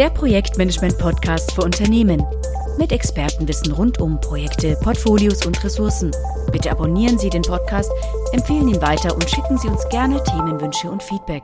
der Projektmanagement-Podcast für Unternehmen. Mit Expertenwissen rund um Projekte, Portfolios und Ressourcen. Bitte abonnieren Sie den Podcast, empfehlen ihn weiter und schicken Sie uns gerne Themenwünsche und Feedback.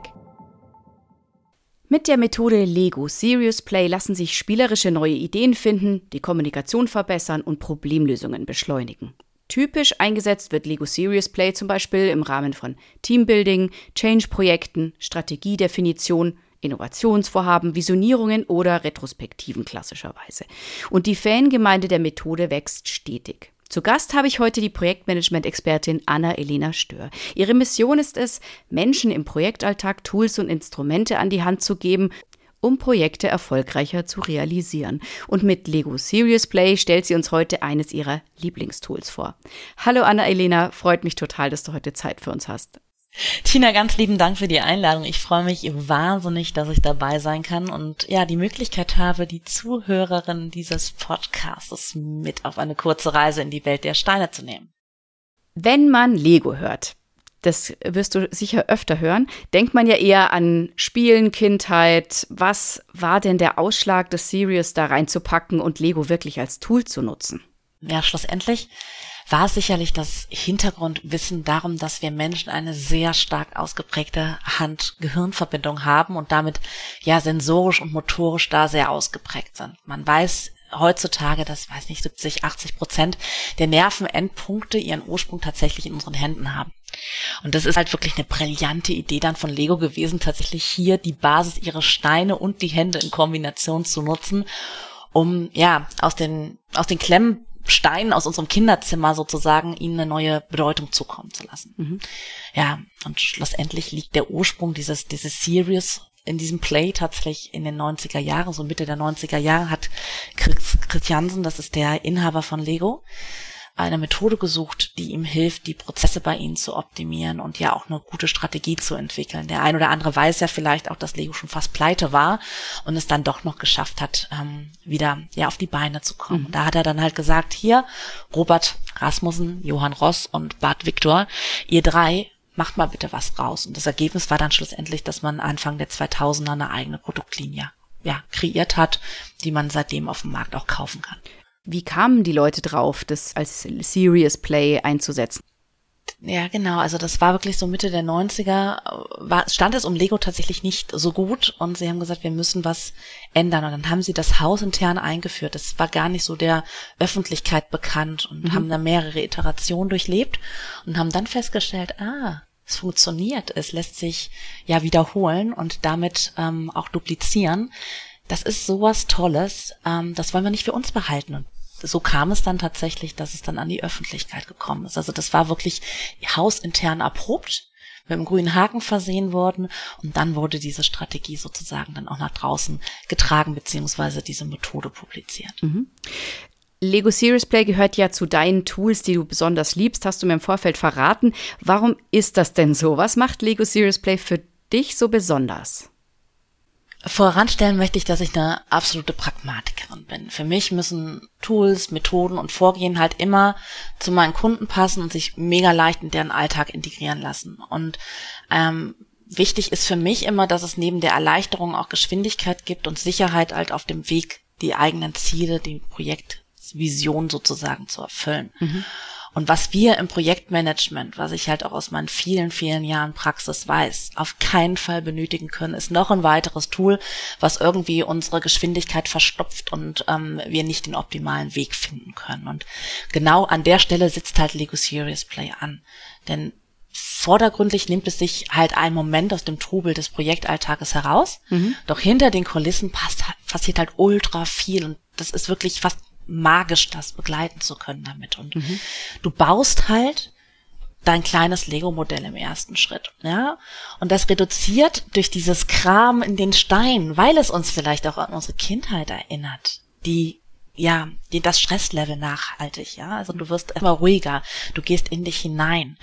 Mit der Methode Lego Serious Play lassen sich spielerische neue Ideen finden, die Kommunikation verbessern und Problemlösungen beschleunigen. Typisch eingesetzt wird Lego Serious Play zum Beispiel im Rahmen von Teambuilding, Change-Projekten, Strategiedefinition, Innovationsvorhaben, Visionierungen oder Retrospektiven klassischerweise. Und die Fangemeinde der Methode wächst stetig. Zu Gast habe ich heute die Projektmanagement-Expertin Anna-Elena Stör. Ihre Mission ist es, Menschen im Projektalltag Tools und Instrumente an die Hand zu geben, um Projekte erfolgreicher zu realisieren. Und mit Lego Serious Play stellt sie uns heute eines ihrer Lieblingstools vor. Hallo Anna-Elena, freut mich total, dass du heute Zeit für uns hast. Tina, ganz lieben Dank für die Einladung. Ich freue mich wahnsinnig, dass ich dabei sein kann und ja, die Möglichkeit habe, die Zuhörerin dieses Podcasts mit auf eine kurze Reise in die Welt der Steine zu nehmen. Wenn man Lego hört, das wirst du sicher öfter hören, denkt man ja eher an Spielen, Kindheit. Was war denn der Ausschlag des Serious da reinzupacken und Lego wirklich als Tool zu nutzen? Ja, schlussendlich war sicherlich das Hintergrundwissen darum, dass wir Menschen eine sehr stark ausgeprägte Hand-Gehirn-Verbindung haben und damit ja sensorisch und motorisch da sehr ausgeprägt sind. Man weiß heutzutage, das weiß nicht, 70, 80 Prozent der Nervenendpunkte ihren Ursprung tatsächlich in unseren Händen haben. Und das ist halt wirklich eine brillante Idee dann von Lego gewesen, tatsächlich hier die Basis ihrer Steine und die Hände in Kombination zu nutzen, um ja aus den aus den Klemmen Stein aus unserem Kinderzimmer sozusagen ihnen eine neue Bedeutung zukommen zu lassen. Mhm. Ja, und schlussendlich liegt der Ursprung dieses, dieses Series in diesem Play tatsächlich in den 90er Jahren, so Mitte der 90er Jahre hat Chris Christiansen, das ist der Inhaber von Lego, eine Methode gesucht, die ihm hilft, die Prozesse bei ihnen zu optimieren und ja auch eine gute Strategie zu entwickeln. Der ein oder andere weiß ja vielleicht auch, dass Lego schon fast pleite war und es dann doch noch geschafft hat, ähm, wieder ja auf die Beine zu kommen. Mhm. Da hat er dann halt gesagt, hier, Robert Rasmussen, Johann Ross und Bart Victor, ihr drei macht mal bitte was draus. Und das Ergebnis war dann schlussendlich, dass man Anfang der 2000er eine eigene Produktlinie ja, kreiert hat, die man seitdem auf dem Markt auch kaufen kann. Wie kamen die Leute drauf, das als Serious Play einzusetzen? Ja, genau. Also das war wirklich so Mitte der 90er, war, stand es um Lego tatsächlich nicht so gut und sie haben gesagt, wir müssen was ändern. Und dann haben sie das Haus intern eingeführt. Das war gar nicht so der Öffentlichkeit bekannt und mhm. haben da mehrere Iterationen durchlebt und haben dann festgestellt, ah, es funktioniert, es lässt sich ja wiederholen und damit ähm, auch duplizieren. Das ist sowas Tolles, ähm, das wollen wir nicht für uns behalten. Und so kam es dann tatsächlich, dass es dann an die Öffentlichkeit gekommen ist. Also das war wirklich hausintern erprobt, mit einem grünen Haken versehen worden und dann wurde diese Strategie sozusagen dann auch nach draußen getragen beziehungsweise diese Methode publiziert. Mhm. Lego Serious Play gehört ja zu deinen Tools, die du besonders liebst, hast du mir im Vorfeld verraten. Warum ist das denn so? Was macht Lego Serious Play für dich so besonders? Voranstellen möchte ich, dass ich eine absolute Pragmatikerin bin. Für mich müssen Tools, Methoden und Vorgehen halt immer zu meinen Kunden passen und sich mega leicht in deren Alltag integrieren lassen. Und ähm, wichtig ist für mich immer, dass es neben der Erleichterung auch Geschwindigkeit gibt und Sicherheit halt auf dem Weg, die eigenen Ziele, die Projektvision sozusagen zu erfüllen. Mhm. Und was wir im Projektmanagement, was ich halt auch aus meinen vielen, vielen Jahren Praxis weiß, auf keinen Fall benötigen können, ist noch ein weiteres Tool, was irgendwie unsere Geschwindigkeit verstopft und ähm, wir nicht den optimalen Weg finden können. Und genau an der Stelle sitzt halt Lego Serious Play an. Denn vordergründlich nimmt es sich halt einen Moment aus dem Trubel des Projektalltages heraus. Mhm. Doch hinter den Kulissen passt, passiert halt ultra viel und das ist wirklich fast magisch, das begleiten zu können damit. Und mhm. du baust halt dein kleines Lego-Modell im ersten Schritt, ja. Und das reduziert durch dieses Kram in den Steinen, weil es uns vielleicht auch an unsere Kindheit erinnert, die ja, die, das Stresslevel nachhaltig, ja. Also du wirst immer ruhiger, du gehst in dich hinein.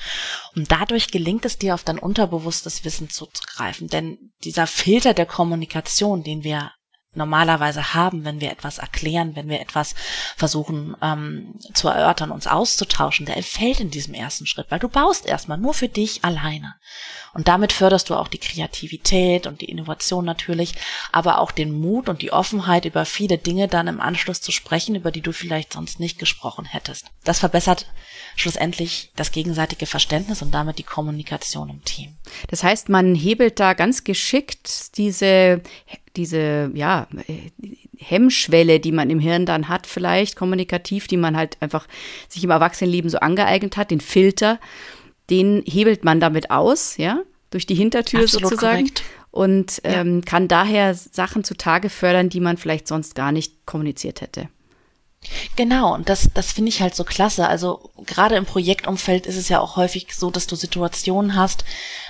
Und dadurch gelingt es dir, auf dein unterbewusstes Wissen zuzugreifen. Denn dieser Filter der Kommunikation, den wir normalerweise haben, wenn wir etwas erklären, wenn wir etwas versuchen ähm, zu erörtern, uns auszutauschen, der entfällt in diesem ersten Schritt, weil du baust erstmal nur für dich alleine. Und damit förderst du auch die Kreativität und die Innovation natürlich, aber auch den Mut und die Offenheit, über viele Dinge dann im Anschluss zu sprechen, über die du vielleicht sonst nicht gesprochen hättest. Das verbessert schlussendlich das gegenseitige Verständnis und damit die Kommunikation im Team. Das heißt, man hebelt da ganz geschickt diese diese, ja, Hemmschwelle, die man im Hirn dann hat, vielleicht kommunikativ, die man halt einfach sich im Erwachsenenleben so angeeignet hat, den Filter, den hebelt man damit aus, ja, durch die Hintertür Absolut sozusagen. Korrekt. Und ähm, ja. kann daher Sachen zutage fördern, die man vielleicht sonst gar nicht kommuniziert hätte. Genau, und das, das finde ich halt so klasse. Also gerade im Projektumfeld ist es ja auch häufig so, dass du Situationen hast,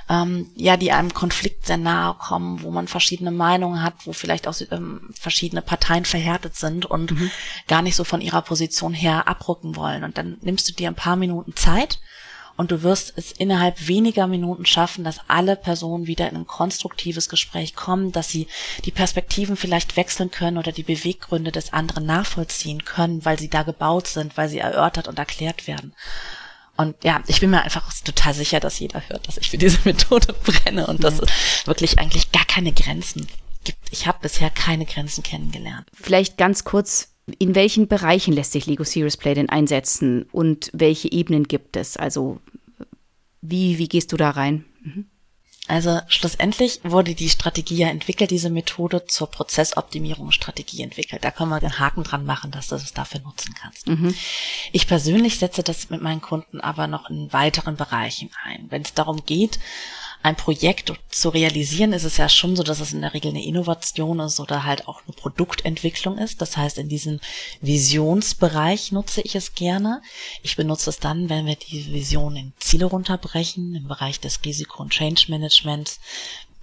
ähm, ja, die einem Konflikt sehr nahe kommen, wo man verschiedene Meinungen hat, wo vielleicht auch ähm, verschiedene Parteien verhärtet sind und mhm. gar nicht so von ihrer Position her abrücken wollen. Und dann nimmst du dir ein paar Minuten Zeit und du wirst es innerhalb weniger Minuten schaffen, dass alle Personen wieder in ein konstruktives Gespräch kommen, dass sie die Perspektiven vielleicht wechseln können oder die Beweggründe des anderen nachvollziehen können, weil sie da gebaut sind, weil sie erörtert und erklärt werden. Und ja, ich bin mir einfach total sicher, dass jeder hört, dass ich für diese Methode brenne und ja. dass es wirklich eigentlich gar keine Grenzen gibt. Ich habe bisher keine Grenzen kennengelernt. Vielleicht ganz kurz, in welchen Bereichen lässt sich Lego Serious Play denn einsetzen und welche Ebenen gibt es? Also wie, wie gehst du da rein? Mhm. Also schlussendlich wurde die Strategie ja entwickelt, diese Methode zur Prozessoptimierungsstrategie entwickelt. Da kann man den Haken dran machen, dass du es dafür nutzen kannst. Mhm. Ich persönlich setze das mit meinen Kunden aber noch in weiteren Bereichen ein. Wenn es darum geht, ein Projekt zu realisieren, ist es ja schon so, dass es in der Regel eine Innovation ist oder halt auch eine Produktentwicklung ist. Das heißt, in diesem Visionsbereich nutze ich es gerne. Ich benutze es dann, wenn wir die Vision in Ziele runterbrechen, im Bereich des Risiko- und Change Managements,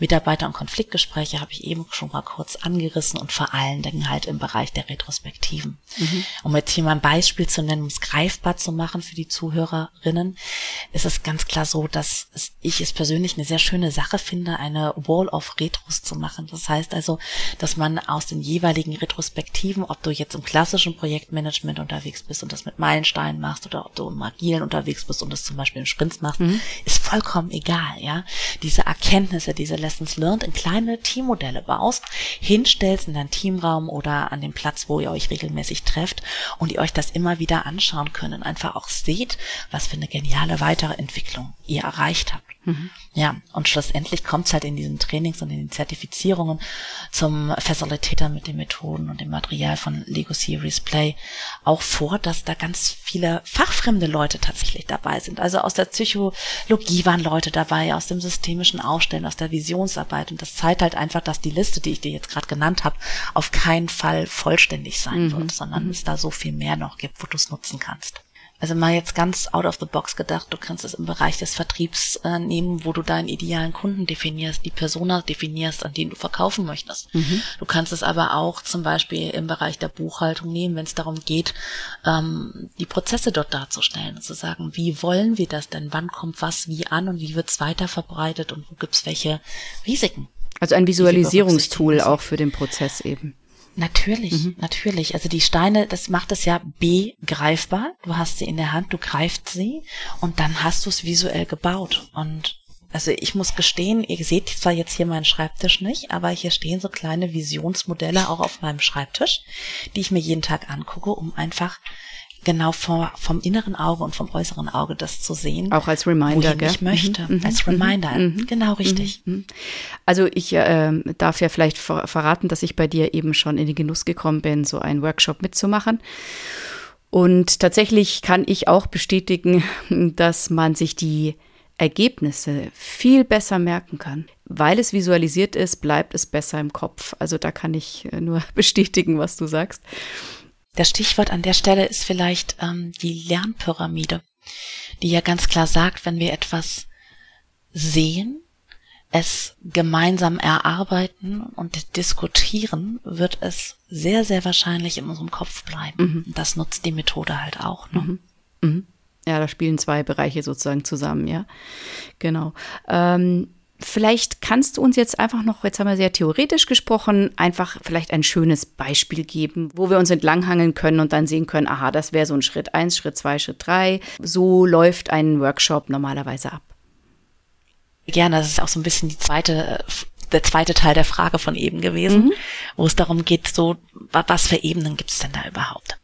Mitarbeiter- und Konfliktgespräche habe ich eben schon mal kurz angerissen und vor allen Dingen halt im Bereich der Retrospektiven. Mhm. Um jetzt hier mal ein Beispiel zu nennen, um es greifbar zu machen für die Zuhörerinnen, ist es ganz klar so, dass ich es persönlich eine sehr schöne Sache finde, eine Wall of Retros zu machen. Das heißt also, dass man aus den jeweiligen Retrospektiven, ob du jetzt im klassischen Projektmanagement unterwegs bist und das mit Meilensteinen machst oder ob du im Agilen unterwegs bist und das zum Beispiel im Sprints machst, mhm. ist vollkommen egal, ja. Diese Erkenntnisse, diese Lessons Learned in kleine Teammodelle baust, hinstellst in deinen Teamraum oder an dem Platz, wo ihr euch regelmäßig trefft und ihr euch das immer wieder anschauen könnt und einfach auch seht, was für eine geniale weitere Entwicklung ihr erreicht habt. Mhm. Ja, und schlussendlich kommt es halt in diesen Trainings und in den Zertifizierungen zum Facilitator mit den Methoden und dem Material von Lego Series Play auch vor, dass da ganz viele fachfremde Leute tatsächlich dabei sind. Also aus der Psychologie waren Leute dabei, aus dem systemischen Aufstellen, aus der Visionsarbeit. Und das zeigt halt einfach, dass die Liste, die ich dir jetzt gerade genannt habe, auf keinen Fall vollständig sein mhm. wird, sondern mhm. es da so viel mehr noch gibt, wo du es nutzen kannst. Also mal jetzt ganz out of the box gedacht, du kannst es im Bereich des Vertriebs äh, nehmen, wo du deinen idealen Kunden definierst, die Persona definierst, an denen du verkaufen möchtest. Mhm. Du kannst es aber auch zum Beispiel im Bereich der Buchhaltung nehmen, wenn es darum geht, ähm, die Prozesse dort darzustellen und zu sagen, wie wollen wir das denn, wann kommt was wie an und wie wird es weiter verbreitet und wo gibt's welche Risiken. Also ein Visualisierungstool auch für den Prozess eben. Natürlich, mhm. natürlich. Also die Steine, das macht es ja begreifbar. Du hast sie in der Hand, du greifst sie und dann hast du es visuell gebaut. Und also ich muss gestehen, ihr seht zwar jetzt hier meinen Schreibtisch nicht, aber hier stehen so kleine Visionsmodelle auch auf meinem Schreibtisch, die ich mir jeden Tag angucke, um einfach genau vor, vom inneren Auge und vom äußeren Auge das zu sehen. Auch als Reminder, gell? ich möchte. Mhm, mhm als mhm, Reminder. Mhm, genau, richtig. Mhm, also ich äh, darf ja vielleicht ver verraten, dass ich bei dir eben schon in den Genuss gekommen bin, so einen Workshop mitzumachen. Und tatsächlich kann ich auch bestätigen, dass man sich die Ergebnisse viel besser merken kann. Weil es visualisiert ist, bleibt es besser im Kopf. Also da kann ich äh, nur bestätigen, was du sagst. Das Stichwort an der Stelle ist vielleicht ähm, die Lernpyramide, die ja ganz klar sagt, wenn wir etwas sehen, es gemeinsam erarbeiten und diskutieren, wird es sehr, sehr wahrscheinlich in unserem Kopf bleiben. Mhm. Das nutzt die Methode halt auch. Ne? Mhm. Mhm. Ja, da spielen zwei Bereiche sozusagen zusammen, ja. Genau. Ähm, Vielleicht kannst du uns jetzt einfach noch, jetzt haben wir sehr theoretisch gesprochen, einfach vielleicht ein schönes Beispiel geben, wo wir uns entlanghangeln können und dann sehen können, aha, das wäre so ein Schritt eins, Schritt zwei, Schritt drei. So läuft ein Workshop normalerweise ab. Gerne, das ist auch so ein bisschen die zweite der zweite Teil der Frage von eben gewesen, mhm. wo es darum geht, so, was für Ebenen gibt es denn da überhaupt?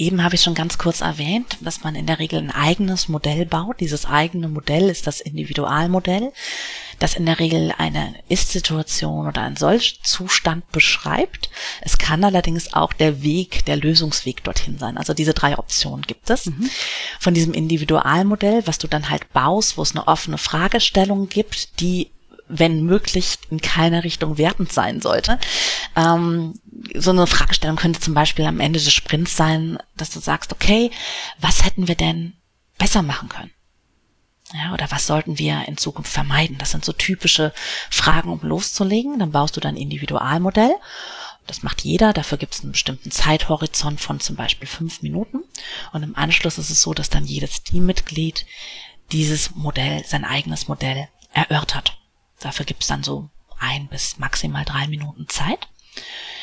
Eben habe ich schon ganz kurz erwähnt, dass man in der Regel ein eigenes Modell baut. Dieses eigene Modell ist das Individualmodell, das in der Regel eine Ist-Situation oder einen Soll-Zustand beschreibt. Es kann allerdings auch der Weg, der Lösungsweg dorthin sein. Also diese drei Optionen gibt es. Mhm. Von diesem Individualmodell, was du dann halt baust, wo es eine offene Fragestellung gibt, die wenn möglich in keiner Richtung wertend sein sollte. Ähm, so eine Fragestellung könnte zum Beispiel am Ende des Sprints sein, dass du sagst, okay, was hätten wir denn besser machen können? Ja, oder was sollten wir in Zukunft vermeiden? Das sind so typische Fragen, um loszulegen. Dann baust du dein Individualmodell. Das macht jeder. Dafür gibt es einen bestimmten Zeithorizont von zum Beispiel fünf Minuten. Und im Anschluss ist es so, dass dann jedes Teammitglied dieses Modell, sein eigenes Modell erörtert. Dafür gibt's dann so ein bis maximal drei Minuten Zeit.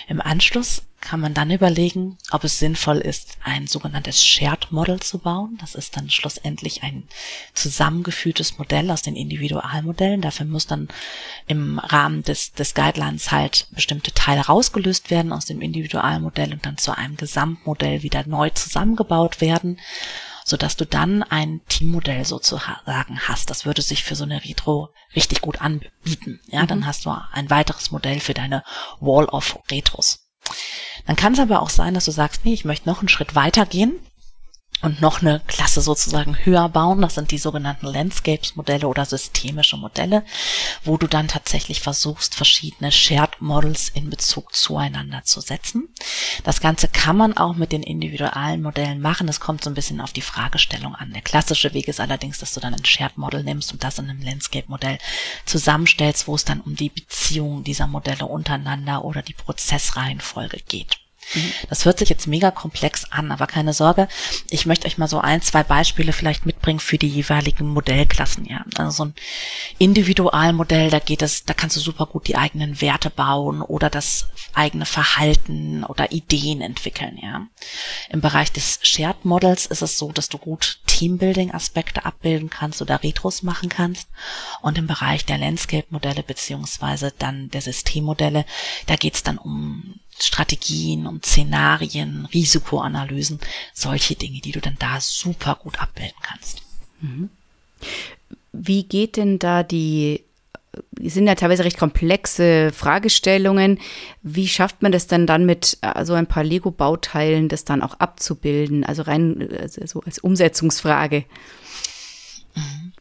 Im Anschluss kann man dann überlegen, ob es sinnvoll ist, ein sogenanntes Shared Model zu bauen. Das ist dann schlussendlich ein zusammengeführtes Modell aus den Individualmodellen. Dafür muss dann im Rahmen des, des Guidelines halt bestimmte Teile rausgelöst werden aus dem Individualmodell und dann zu einem Gesamtmodell wieder neu zusammengebaut werden sodass du dann ein Teammodell sozusagen hast. Das würde sich für so eine Retro richtig gut anbieten. Ja, mhm. dann hast du ein weiteres Modell für deine Wall of Retros. Dann kann es aber auch sein, dass du sagst, nee, ich möchte noch einen Schritt weiter gehen und noch eine Klasse sozusagen höher bauen. Das sind die sogenannten Landscapes-Modelle oder systemische Modelle, wo du dann tatsächlich versuchst, verschiedene Shared Models in Bezug zueinander zu setzen. Das Ganze kann man auch mit den individualen Modellen machen. Es kommt so ein bisschen auf die Fragestellung an. Der klassische Weg ist allerdings, dass du dann ein Shared Model nimmst und das in einem Landscape-Modell zusammenstellst, wo es dann um die Beziehung dieser Modelle untereinander oder die Prozessreihenfolge geht. Das hört sich jetzt mega komplex an, aber keine Sorge. Ich möchte euch mal so ein, zwei Beispiele vielleicht mitbringen für die jeweiligen Modellklassen, ja. Also so ein Individualmodell, da geht es, da kannst du super gut die eigenen Werte bauen oder das eigene Verhalten oder Ideen entwickeln, ja. Im Bereich des Shared Models ist es so, dass du gut Teambuilding-Aspekte abbilden kannst oder Retros machen kannst. Und im Bereich der Landscape-Modelle beziehungsweise dann der Systemmodelle, da geht es dann um Strategien, um Szenarien, Risikoanalysen, solche Dinge, die du dann da super gut abbilden kannst. Mhm. Wie geht denn da die, sind ja teilweise recht komplexe Fragestellungen. Wie schafft man das denn dann mit äh, so ein paar Lego-Bauteilen, das dann auch abzubilden? Also rein also so als Umsetzungsfrage. Mhm.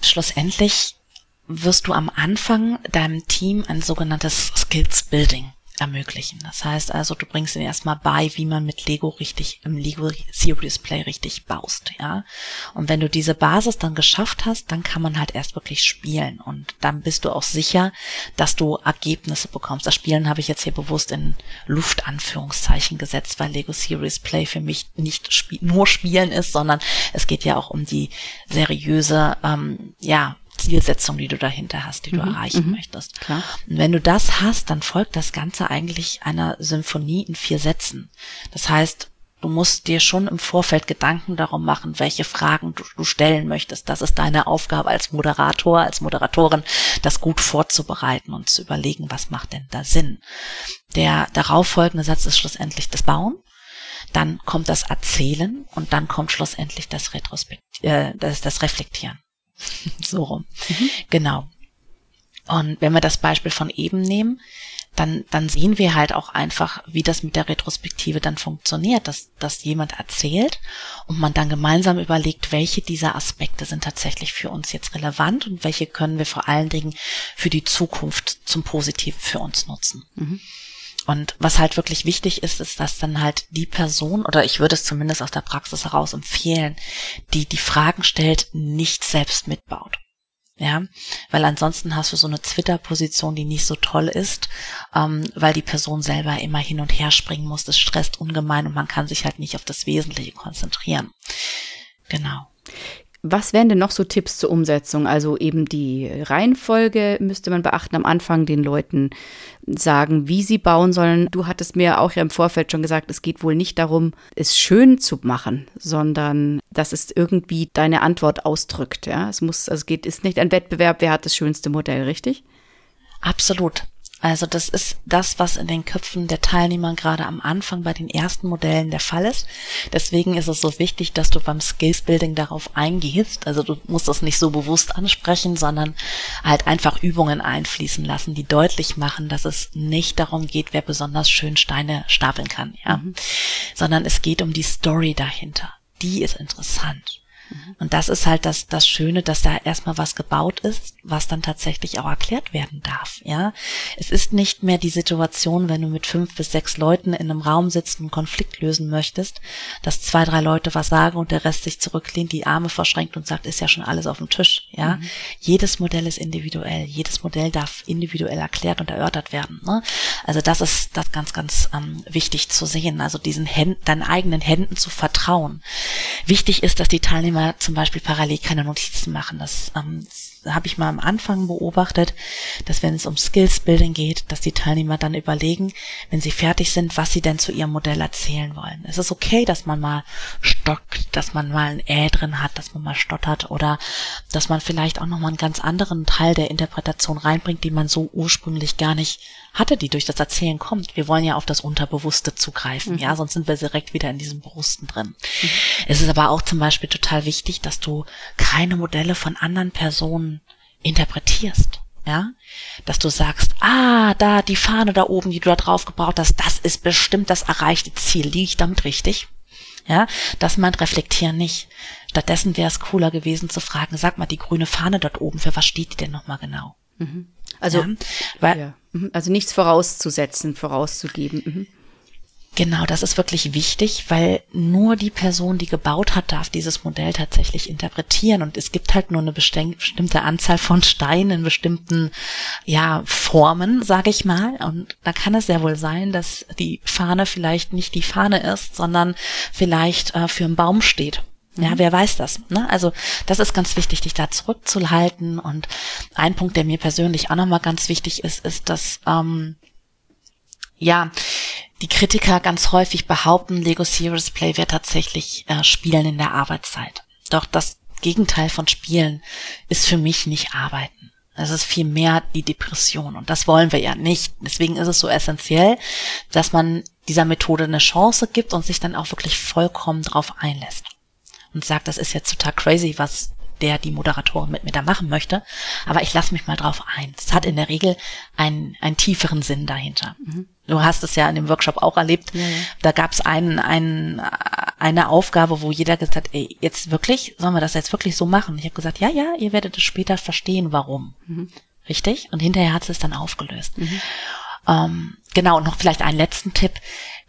Schlussendlich wirst du am Anfang deinem Team ein sogenanntes Skills Building ermöglichen. Das heißt also, du bringst ihnen erstmal bei, wie man mit Lego richtig im Lego Serious Play richtig baust, ja. Und wenn du diese Basis dann geschafft hast, dann kann man halt erst wirklich spielen und dann bist du auch sicher, dass du Ergebnisse bekommst. Das Spielen habe ich jetzt hier bewusst in Luftanführungszeichen gesetzt, weil Lego Serious Play für mich nicht sp nur Spielen ist, sondern es geht ja auch um die seriöse, ähm, ja, Zielsetzung, die du dahinter hast, die du mhm, erreichen mhm. möchtest. Klar. Und wenn du das hast, dann folgt das Ganze eigentlich einer Symphonie in vier Sätzen. Das heißt, du musst dir schon im Vorfeld Gedanken darum machen, welche Fragen du, du stellen möchtest. Das ist deine Aufgabe als Moderator, als Moderatorin, das gut vorzubereiten und zu überlegen, was macht denn da Sinn. Der darauffolgende Satz ist schlussendlich das Bauen dann kommt das Erzählen und dann kommt schlussendlich das Retrospekt, äh, das, das Reflektieren. so rum. Mhm. Genau. Und wenn wir das Beispiel von eben nehmen, dann, dann sehen wir halt auch einfach, wie das mit der Retrospektive dann funktioniert, dass, dass jemand erzählt und man dann gemeinsam überlegt, welche dieser Aspekte sind tatsächlich für uns jetzt relevant und welche können wir vor allen Dingen für die Zukunft zum Positiven für uns nutzen. Mhm. Und was halt wirklich wichtig ist, ist, dass dann halt die Person, oder ich würde es zumindest aus der Praxis heraus empfehlen, die die Fragen stellt, nicht selbst mitbaut. Ja, weil ansonsten hast du so eine Twitter-Position, die nicht so toll ist, ähm, weil die Person selber immer hin und her springen muss. Das stresst ungemein und man kann sich halt nicht auf das Wesentliche konzentrieren. Genau. Was wären denn noch so Tipps zur Umsetzung? Also eben die Reihenfolge müsste man beachten. Am Anfang den Leuten sagen, wie sie bauen sollen. Du hattest mir auch ja im Vorfeld schon gesagt, es geht wohl nicht darum, es schön zu machen, sondern dass es irgendwie deine Antwort ausdrückt. Ja, es muss, also es geht, ist nicht ein Wettbewerb, wer hat das schönste Modell, richtig? Absolut. Also das ist das, was in den Köpfen der Teilnehmer gerade am Anfang bei den ersten Modellen der Fall ist. Deswegen ist es so wichtig, dass du beim Skills Building darauf eingehst. Also du musst das nicht so bewusst ansprechen, sondern halt einfach Übungen einfließen lassen, die deutlich machen, dass es nicht darum geht, wer besonders schön Steine stapeln kann, ja. Mhm. Sondern es geht um die Story dahinter. Die ist interessant. Mhm. Und das ist halt das, das Schöne, dass da erstmal was gebaut ist, was dann tatsächlich auch erklärt werden darf, ja. Es ist nicht mehr die Situation, wenn du mit fünf bis sechs Leuten in einem Raum sitzt und einen Konflikt lösen möchtest, dass zwei, drei Leute was sagen und der Rest sich zurücklehnt, die Arme verschränkt und sagt, ist ja schon alles auf dem Tisch, ja. Mhm. Jedes Modell ist individuell. Jedes Modell darf individuell erklärt und erörtert werden, ne? Also das ist das ganz, ganz ähm, wichtig zu sehen. Also diesen Händen, deinen eigenen Händen zu vertrauen. Wichtig ist, dass die Teilnehmer Teilnehmer zum Beispiel parallel keine Notizen machen. Das ähm, habe ich mal am Anfang beobachtet, dass wenn es um Skills Building geht, dass die Teilnehmer dann überlegen, wenn sie fertig sind, was sie denn zu ihrem Modell erzählen wollen. Es ist okay, dass man mal stockt, dass man mal ein Ä drin hat, dass man mal stottert oder dass man vielleicht auch nochmal einen ganz anderen Teil der Interpretation reinbringt, die man so ursprünglich gar nicht hatte, die durch das Erzählen kommt. Wir wollen ja auf das Unterbewusste zugreifen, mhm. ja, sonst sind wir direkt wieder in diesem Bewussten drin. Mhm. Es ist aber auch zum Beispiel total wichtig, dass du keine Modelle von anderen Personen interpretierst. Ja, dass du sagst, ah, da die Fahne da oben, die du da drauf gebaut hast, das ist bestimmt das erreichte Ziel. Liege ich damit richtig? Ja, das meint reflektieren nicht. Stattdessen wäre es cooler gewesen zu fragen, sag mal, die grüne Fahne dort oben, für was steht die denn nochmal genau? Mhm. Also, ja, weil, ja. Mhm. also nichts vorauszusetzen, vorauszugeben. Mhm. Genau, das ist wirklich wichtig, weil nur die Person, die gebaut hat, darf dieses Modell tatsächlich interpretieren. Und es gibt halt nur eine bestimmte Anzahl von Steinen in bestimmten ja, Formen, sage ich mal. Und da kann es sehr wohl sein, dass die Fahne vielleicht nicht die Fahne ist, sondern vielleicht äh, für einen Baum steht. Ja, mhm. wer weiß das? Ne? Also das ist ganz wichtig, dich da zurückzuhalten. Und ein Punkt, der mir persönlich auch nochmal ganz wichtig ist, ist, dass ähm, ja, die Kritiker ganz häufig behaupten, Lego Serious Play wäre tatsächlich äh, Spielen in der Arbeitszeit. Doch das Gegenteil von Spielen ist für mich nicht Arbeiten. Es ist viel mehr die Depression und das wollen wir ja nicht. Deswegen ist es so essentiell, dass man dieser Methode eine Chance gibt und sich dann auch wirklich vollkommen drauf einlässt und sagt, das ist jetzt total crazy, was der die Moderatorin mit mir da machen möchte. Aber ich lasse mich mal drauf ein. Es hat in der Regel einen, einen tieferen Sinn dahinter. Mhm. Du hast es ja in dem Workshop auch erlebt. Ja, ja. Da gab es einen, einen, eine Aufgabe, wo jeder gesagt hat, ey, jetzt wirklich, sollen wir das jetzt wirklich so machen? Ich habe gesagt, ja, ja, ihr werdet es später verstehen, warum. Mhm. Richtig? Und hinterher hat es dann aufgelöst. Mhm. Ähm, genau, und noch vielleicht einen letzten Tipp.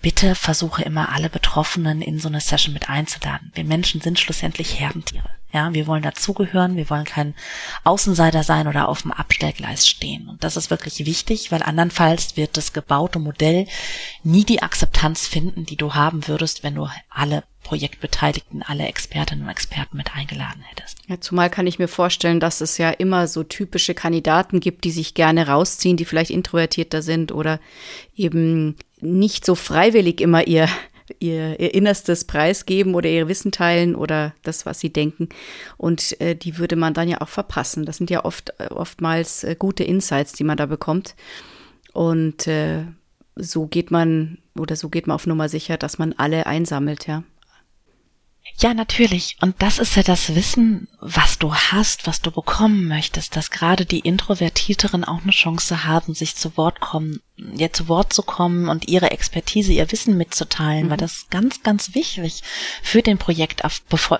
Bitte versuche immer alle Betroffenen in so eine Session mit einzuladen. Wir Menschen sind schlussendlich Herdentiere. Ja, wir wollen dazugehören, wir wollen kein Außenseiter sein oder auf dem Abstellgleis stehen. Und das ist wirklich wichtig, weil andernfalls wird das gebaute Modell nie die Akzeptanz finden, die du haben würdest, wenn du alle Projektbeteiligten, alle Expertinnen und Experten mit eingeladen hättest. Ja, zumal kann ich mir vorstellen, dass es ja immer so typische Kandidaten gibt, die sich gerne rausziehen, die vielleicht introvertierter sind oder eben nicht so freiwillig immer ihr ihr, ihr Innerstes preisgeben oder ihr Wissen teilen oder das, was sie denken. Und äh, die würde man dann ja auch verpassen. Das sind ja oft äh, oftmals äh, gute Insights, die man da bekommt. Und äh, so geht man oder so geht man auf Nummer sicher, dass man alle einsammelt, ja. Ja, natürlich. Und das ist ja das Wissen, was du hast, was du bekommen möchtest, dass gerade die Introvertierteren auch eine Chance haben, sich zu Wort kommen, ja, zu Wort zu kommen und ihre Expertise, ihr Wissen mitzuteilen, mhm. weil das ganz, ganz wichtig für den Projekt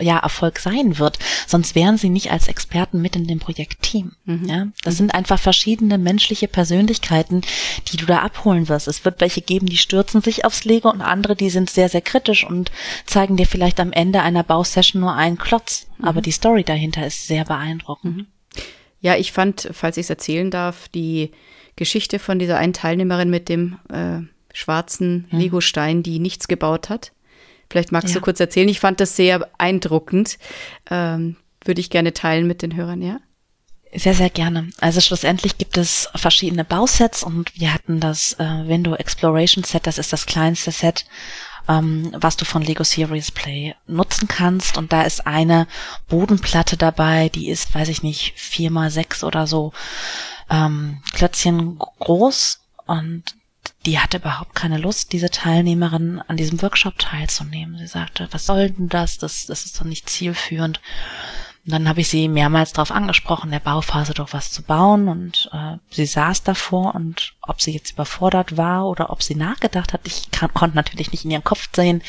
ja, Erfolg sein wird. Sonst wären sie nicht als Experten mit in dem Projektteam. Mhm. Ja, das mhm. sind einfach verschiedene menschliche Persönlichkeiten, die du da abholen wirst. Es wird welche geben, die stürzen sich aufs Lego und andere, die sind sehr, sehr kritisch und zeigen dir vielleicht am Ende einer Bausession nur einen Klotz. Mhm. Aber die Story dahinter ist sehr beeindruckend. Mhm. Ja, ich fand, falls ich es erzählen darf, die Geschichte von dieser einen Teilnehmerin mit dem äh, schwarzen mhm. Legostein, die nichts gebaut hat. Vielleicht magst ja. du kurz erzählen. Ich fand das sehr beeindruckend, ähm, würde ich gerne teilen mit den Hörern, ja? Sehr, sehr gerne. Also schlussendlich gibt es verschiedene Bausets und wir hatten das äh, Window Exploration Set, das ist das kleinste Set, ähm, was du von Lego Series Play nutzen kannst. Und da ist eine Bodenplatte dabei, die ist, weiß ich nicht, vier mal sechs oder so ähm, Klötzchen groß und die hatte überhaupt keine Lust, diese Teilnehmerin an diesem Workshop teilzunehmen. Sie sagte, was soll denn das? Das, das ist doch nicht zielführend. Und dann habe ich sie mehrmals darauf angesprochen, der Bauphase doch was zu bauen. Und äh, sie saß davor und ob sie jetzt überfordert war oder ob sie nachgedacht hat, ich kann, konnte natürlich nicht in ihren Kopf sehen,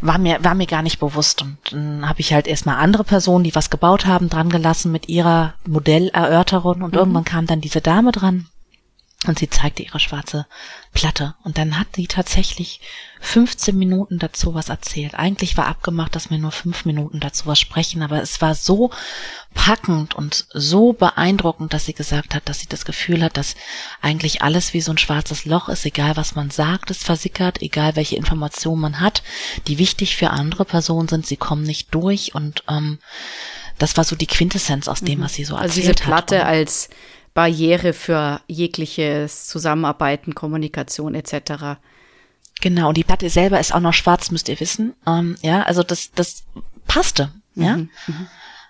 war mir, war mir gar nicht bewusst. Und dann habe ich halt erstmal andere Personen, die was gebaut haben, dran gelassen mit ihrer Modellerörterung. Und mhm. irgendwann kam dann diese Dame dran und sie zeigte ihre schwarze Platte. Und dann hat sie tatsächlich 15 Minuten dazu was erzählt. Eigentlich war abgemacht, dass wir nur fünf Minuten dazu was sprechen, aber es war so packend und so beeindruckend, dass sie gesagt hat, dass sie das Gefühl hat, dass eigentlich alles wie so ein schwarzes Loch ist, egal was man sagt, es versickert, egal welche Informationen man hat, die wichtig für andere Personen sind, sie kommen nicht durch und ähm, das war so die Quintessenz aus dem, mhm. was sie so erzählt hat. Also diese Platte hat. als Barriere für jegliches Zusammenarbeiten, Kommunikation etc. Genau, und die Platte selber ist auch noch schwarz, müsst ihr wissen. Ähm, ja, also das, das passte. Ja. Mhm, mhm.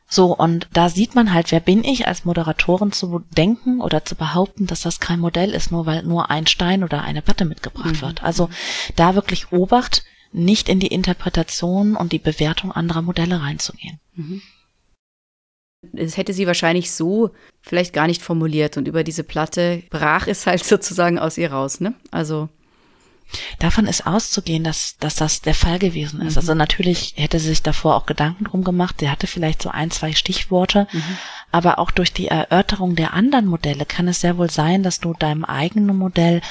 So, und da sieht man halt, wer bin ich als Moderatorin zu denken oder zu behaupten, dass das kein Modell ist, nur weil nur ein Stein oder eine Platte mitgebracht mhm. wird. Also da wirklich Obacht, nicht in die Interpretation und die Bewertung anderer Modelle reinzugehen. Mhm. Das hätte sie wahrscheinlich so vielleicht gar nicht formuliert und über diese Platte brach es halt sozusagen aus ihr raus, ne? Also. Davon ist auszugehen, dass, dass das der Fall gewesen ist. Mhm. Also natürlich hätte sie sich davor auch Gedanken drum gemacht. Sie hatte vielleicht so ein, zwei Stichworte. Mhm. Aber auch durch die Erörterung der anderen Modelle kann es sehr wohl sein, dass du deinem eigenen Modell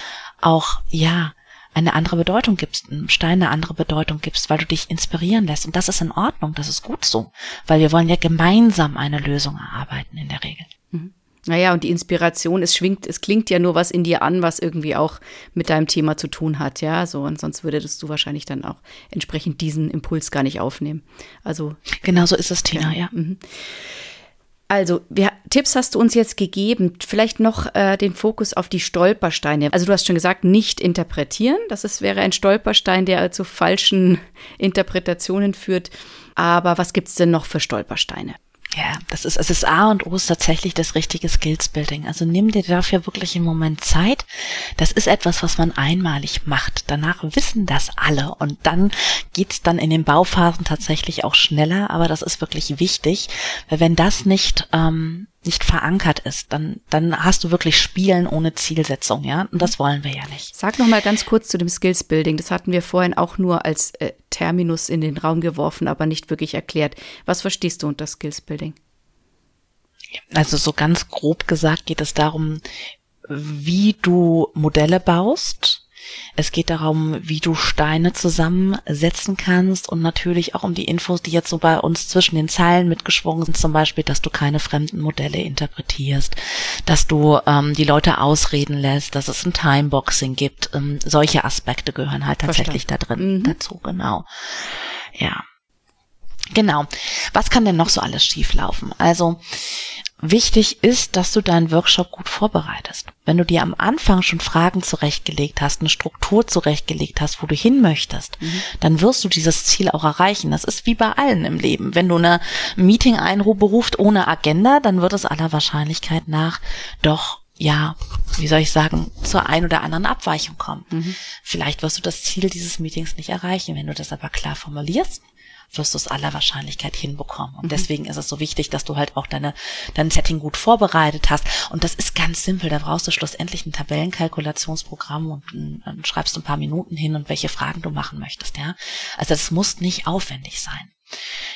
auch, ja, eine andere Bedeutung gibst, einem Stein eine andere Bedeutung gibst, weil du dich inspirieren lässt. Und das ist in Ordnung, das ist gut so, weil wir wollen ja gemeinsam eine Lösung erarbeiten in der Regel. Mhm. Naja, und die Inspiration, es schwingt, es klingt ja nur was in dir an, was irgendwie auch mit deinem Thema zu tun hat, ja, so, und sonst würdest du wahrscheinlich dann auch entsprechend diesen Impuls gar nicht aufnehmen. Also. Genau so ist es, Tina, ja. ja. Mhm. Also, wir, Tipps hast du uns jetzt gegeben. Vielleicht noch äh, den Fokus auf die Stolpersteine. Also, du hast schon gesagt, nicht interpretieren. Das ist, wäre ein Stolperstein, der zu falschen Interpretationen führt. Aber was gibt's denn noch für Stolpersteine? Ja, das ist, es ist A und O ist tatsächlich das richtige Skills-Building. Also nimm dir dafür wirklich einen Moment Zeit. Das ist etwas, was man einmalig macht. Danach wissen das alle und dann geht's dann in den Bauphasen tatsächlich auch schneller, aber das ist wirklich wichtig, weil wenn das nicht ähm, nicht verankert ist, dann, dann hast du wirklich Spielen ohne Zielsetzung, ja. Und das wollen wir ja nicht. Sag noch mal ganz kurz zu dem Skills Building. Das hatten wir vorhin auch nur als äh, Terminus in den Raum geworfen, aber nicht wirklich erklärt. Was verstehst du unter Skills Building? Also so ganz grob gesagt geht es darum, wie du Modelle baust, es geht darum, wie du Steine zusammensetzen kannst und natürlich auch um die Infos, die jetzt so bei uns zwischen den Zeilen mitgeschwungen sind, zum Beispiel, dass du keine fremden Modelle interpretierst, dass du ähm, die Leute ausreden lässt, dass es ein Timeboxing gibt. Ähm, solche Aspekte gehören halt tatsächlich Verstand. da drin mhm. dazu, genau. Ja. Genau. Was kann denn noch so alles schieflaufen? Also Wichtig ist, dass du deinen Workshop gut vorbereitest. Wenn du dir am Anfang schon Fragen zurechtgelegt hast, eine Struktur zurechtgelegt hast, wo du hin möchtest, mhm. dann wirst du dieses Ziel auch erreichen. Das ist wie bei allen im Leben. Wenn du eine Meeting einberuft ohne Agenda, dann wird es aller Wahrscheinlichkeit nach doch ja, wie soll ich sagen, zur ein oder anderen Abweichung kommen. Mhm. Vielleicht wirst du das Ziel dieses Meetings nicht erreichen. Wenn du das aber klar formulierst, wirst du es aller Wahrscheinlichkeit hinbekommen. Und mhm. deswegen ist es so wichtig, dass du halt auch deine, dein Setting gut vorbereitet hast. Und das ist ganz simpel. Da brauchst du schlussendlich ein Tabellenkalkulationsprogramm und, und schreibst ein paar Minuten hin und welche Fragen du machen möchtest, ja. Also das muss nicht aufwendig sein.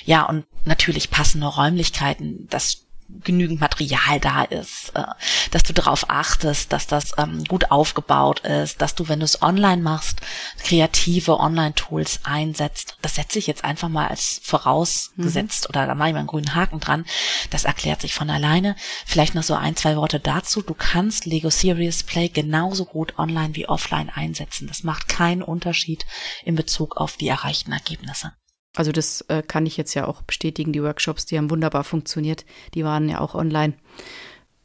Ja, und natürlich passende Räumlichkeiten, das genügend Material da ist, äh, dass du darauf achtest, dass das ähm, gut aufgebaut ist, dass du, wenn du es online machst, kreative Online-Tools einsetzt. Das setze ich jetzt einfach mal als vorausgesetzt mhm. oder da mache ich mal einen grünen Haken dran. Das erklärt sich von alleine. Vielleicht noch so ein, zwei Worte dazu. Du kannst Lego Serious Play genauso gut online wie offline einsetzen. Das macht keinen Unterschied in Bezug auf die erreichten Ergebnisse. Also das äh, kann ich jetzt ja auch bestätigen. Die Workshops, die haben wunderbar funktioniert. Die waren ja auch online.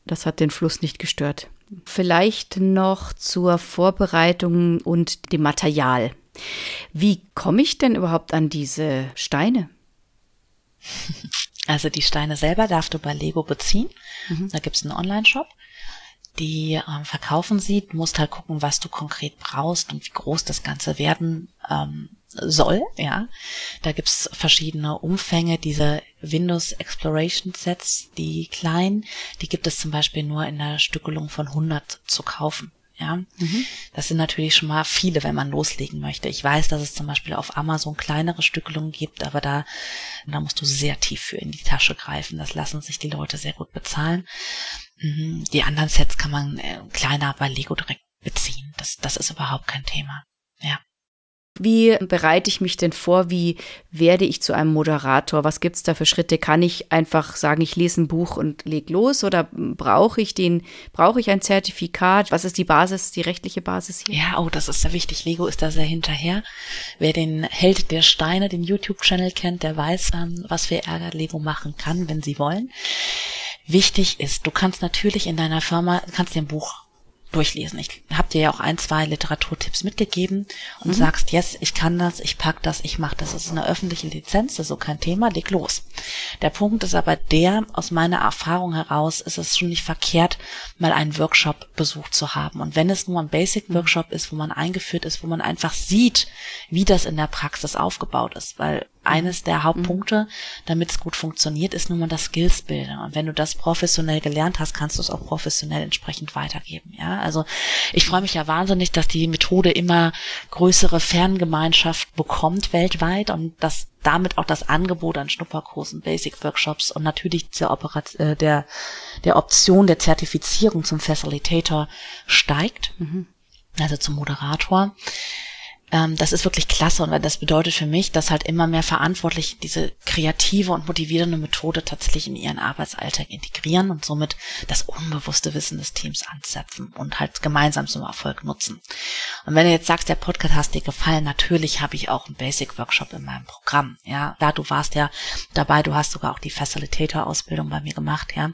Das hat den Fluss nicht gestört. Vielleicht noch zur Vorbereitung und dem Material. Wie komme ich denn überhaupt an diese Steine? Also die Steine selber darfst du bei Lego beziehen. Mhm. Da gibt's einen Online-Shop. Die ähm, verkaufen sie. Du musst halt gucken, was du konkret brauchst und wie groß das Ganze werden ähm, soll. Ja, da gibt's verschiedene Umfänge. Diese Windows Exploration Sets, die kleinen, die gibt es zum Beispiel nur in der Stückelung von 100 zu kaufen. Ja, mhm. das sind natürlich schon mal viele, wenn man loslegen möchte. Ich weiß, dass es zum Beispiel auf Amazon kleinere Stückelungen gibt, aber da, da musst du sehr tief für in die Tasche greifen. Das lassen sich die Leute sehr gut bezahlen. Mhm. Die anderen Sets kann man äh, kleiner bei Lego direkt beziehen. Das, das ist überhaupt kein Thema. Ja. Wie bereite ich mich denn vor? Wie werde ich zu einem Moderator? Was gibt es da für Schritte? Kann ich einfach sagen, ich lese ein Buch und leg los oder brauche ich den, brauche ich ein Zertifikat? Was ist die Basis, die rechtliche Basis hier? Ja, oh, das ist sehr wichtig. Lego ist da sehr hinterher. Wer den Held der Steine, den YouTube-Channel kennt, der weiß, ähm, was für Ärger Lego machen kann, wenn sie wollen. Wichtig ist, du kannst natürlich in deiner Firma, kannst dir ein Buch durchlesen. Ich habe dir ja auch ein, zwei Literaturtipps mitgegeben und mhm. sagst, yes, ich kann das, ich pack das, ich mache das. Das ist eine öffentliche Lizenz, das ist so kein Thema, leg los. Der Punkt ist aber der, aus meiner Erfahrung heraus ist es schon nicht verkehrt, mal einen Workshop besucht zu haben. Und wenn es nur ein Basic-Workshop mhm. ist, wo man eingeführt ist, wo man einfach sieht, wie das in der Praxis aufgebaut ist, weil eines der Hauptpunkte, damit es gut funktioniert, ist nun mal das Skills-Bilden. Und wenn du das professionell gelernt hast, kannst du es auch professionell entsprechend weitergeben. Ja, also ich freue mich ja wahnsinnig, dass die Methode immer größere Ferngemeinschaft bekommt weltweit und dass damit auch das Angebot an Schnupperkursen, Basic-Workshops und natürlich der, Operat äh, der, der Option der Zertifizierung zum Facilitator steigt, mhm. also zum Moderator ähm, das ist wirklich klasse und das bedeutet für mich, dass halt immer mehr Verantwortliche diese kreative und motivierende Methode tatsächlich in ihren Arbeitsalltag integrieren und somit das unbewusste Wissen des Teams anzapfen und halt gemeinsam zum Erfolg nutzen. Und wenn du jetzt sagst, der Podcast hast dir gefallen, natürlich habe ich auch einen Basic Workshop in meinem Programm. Ja, da du warst ja dabei, du hast sogar auch die Facilitator Ausbildung bei mir gemacht. Ja,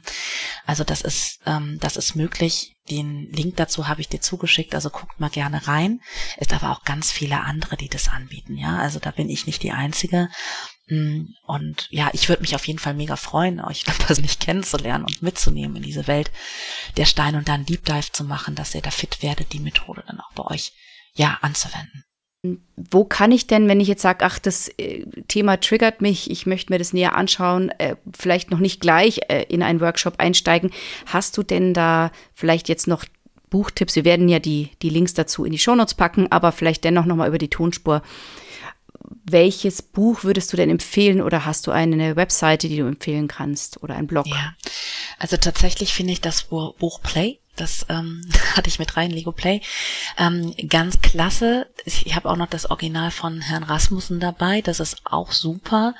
also das ist ähm, das ist möglich den Link dazu habe ich dir zugeschickt, also guckt mal gerne rein. Ist aber auch ganz viele andere, die das anbieten, ja. Also da bin ich nicht die Einzige. Mm, und ja, ich würde mich auf jeden Fall mega freuen, euch nicht kennenzulernen und mitzunehmen in diese Welt der Steine und dann Deep Dive zu machen, dass ihr da fit werdet, die Methode dann auch bei euch ja anzuwenden. Wo kann ich denn, wenn ich jetzt sage, ach, das äh, Thema triggert mich, ich möchte mir das näher anschauen, äh, vielleicht noch nicht gleich äh, in einen Workshop einsteigen, hast du denn da vielleicht jetzt noch Buchtipps? Wir werden ja die, die Links dazu in die Shownotes packen, aber vielleicht dennoch nochmal über die Tonspur. Welches Buch würdest du denn empfehlen oder hast du eine Webseite, die du empfehlen kannst oder ein Blog? Ja, also tatsächlich finde ich das Buch Play das ähm, hatte ich mit rein, Lego Play. Ähm, ganz klasse. Ich habe auch noch das Original von Herrn Rasmussen dabei. Das ist auch super.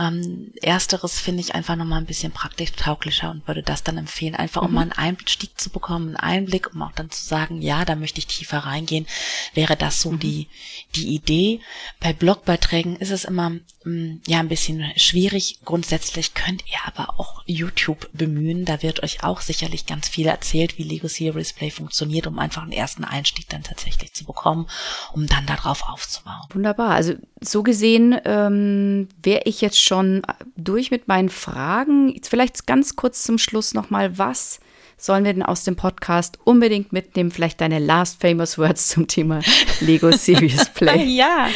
Ähm, ersteres finde ich einfach nochmal ein bisschen praktisch tauglicher und würde das dann empfehlen, einfach um mhm. mal einen Einstieg zu bekommen, einen Einblick, um auch dann zu sagen, ja, da möchte ich tiefer reingehen, wäre das so mhm. die, die Idee. Bei Blogbeiträgen ist es immer mh, mm, ja ein bisschen schwierig. Grundsätzlich könnt ihr aber auch YouTube bemühen. Da wird euch auch sicherlich ganz viel erzählt, wie Lego Series Play funktioniert, um einfach einen ersten Einstieg dann tatsächlich zu bekommen, um dann darauf aufzubauen. Wunderbar. Also so gesehen ähm, wäre ich jetzt schon durch mit meinen Fragen. Jetzt vielleicht ganz kurz zum Schluss nochmal, was sollen wir denn aus dem Podcast unbedingt mitnehmen? Vielleicht deine last famous words zum Thema Lego Serious Play. ja,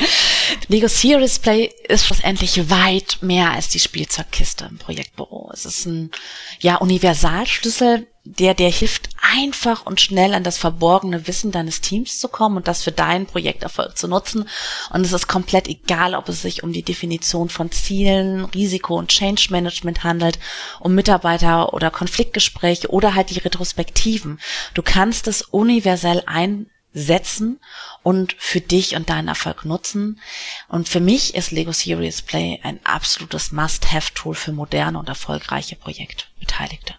Lego Serious Play ist schlussendlich weit mehr als die Spielzeugkiste im Projektbüro. Es ist ein ja Universalschlüssel, der der hilft einfach und schnell an das verborgene Wissen deines Teams zu kommen und das für deinen Projekterfolg zu nutzen. Und es ist komplett egal, ob es sich um die Definition von Zielen, Risiko und Change Management handelt, um Mitarbeiter oder Konfliktgespräche oder halt die Retrospektiven. Du kannst es universell einsetzen und für dich und deinen Erfolg nutzen. Und für mich ist Lego Serious Play ein absolutes Must-Have-Tool für moderne und erfolgreiche Projektbeteiligte.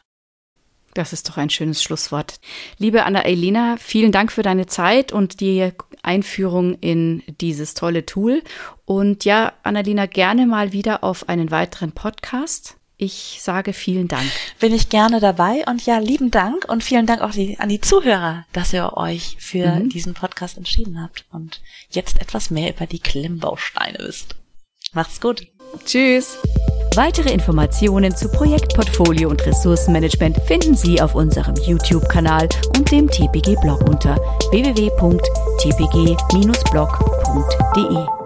Das ist doch ein schönes Schlusswort. Liebe Anna-Elena, vielen Dank für deine Zeit und die Einführung in dieses tolle Tool. Und ja, Annalena, gerne mal wieder auf einen weiteren Podcast. Ich sage vielen Dank. Bin ich gerne dabei und ja, lieben Dank und vielen Dank auch die, an die Zuhörer, dass ihr euch für mhm. diesen Podcast entschieden habt und jetzt etwas mehr über die Klemmbausteine wisst. Macht's gut. Tschüss. Weitere Informationen zu Projektportfolio und Ressourcenmanagement finden Sie auf unserem YouTube-Kanal und dem TPG-Blog unter www.tpg-blog.de.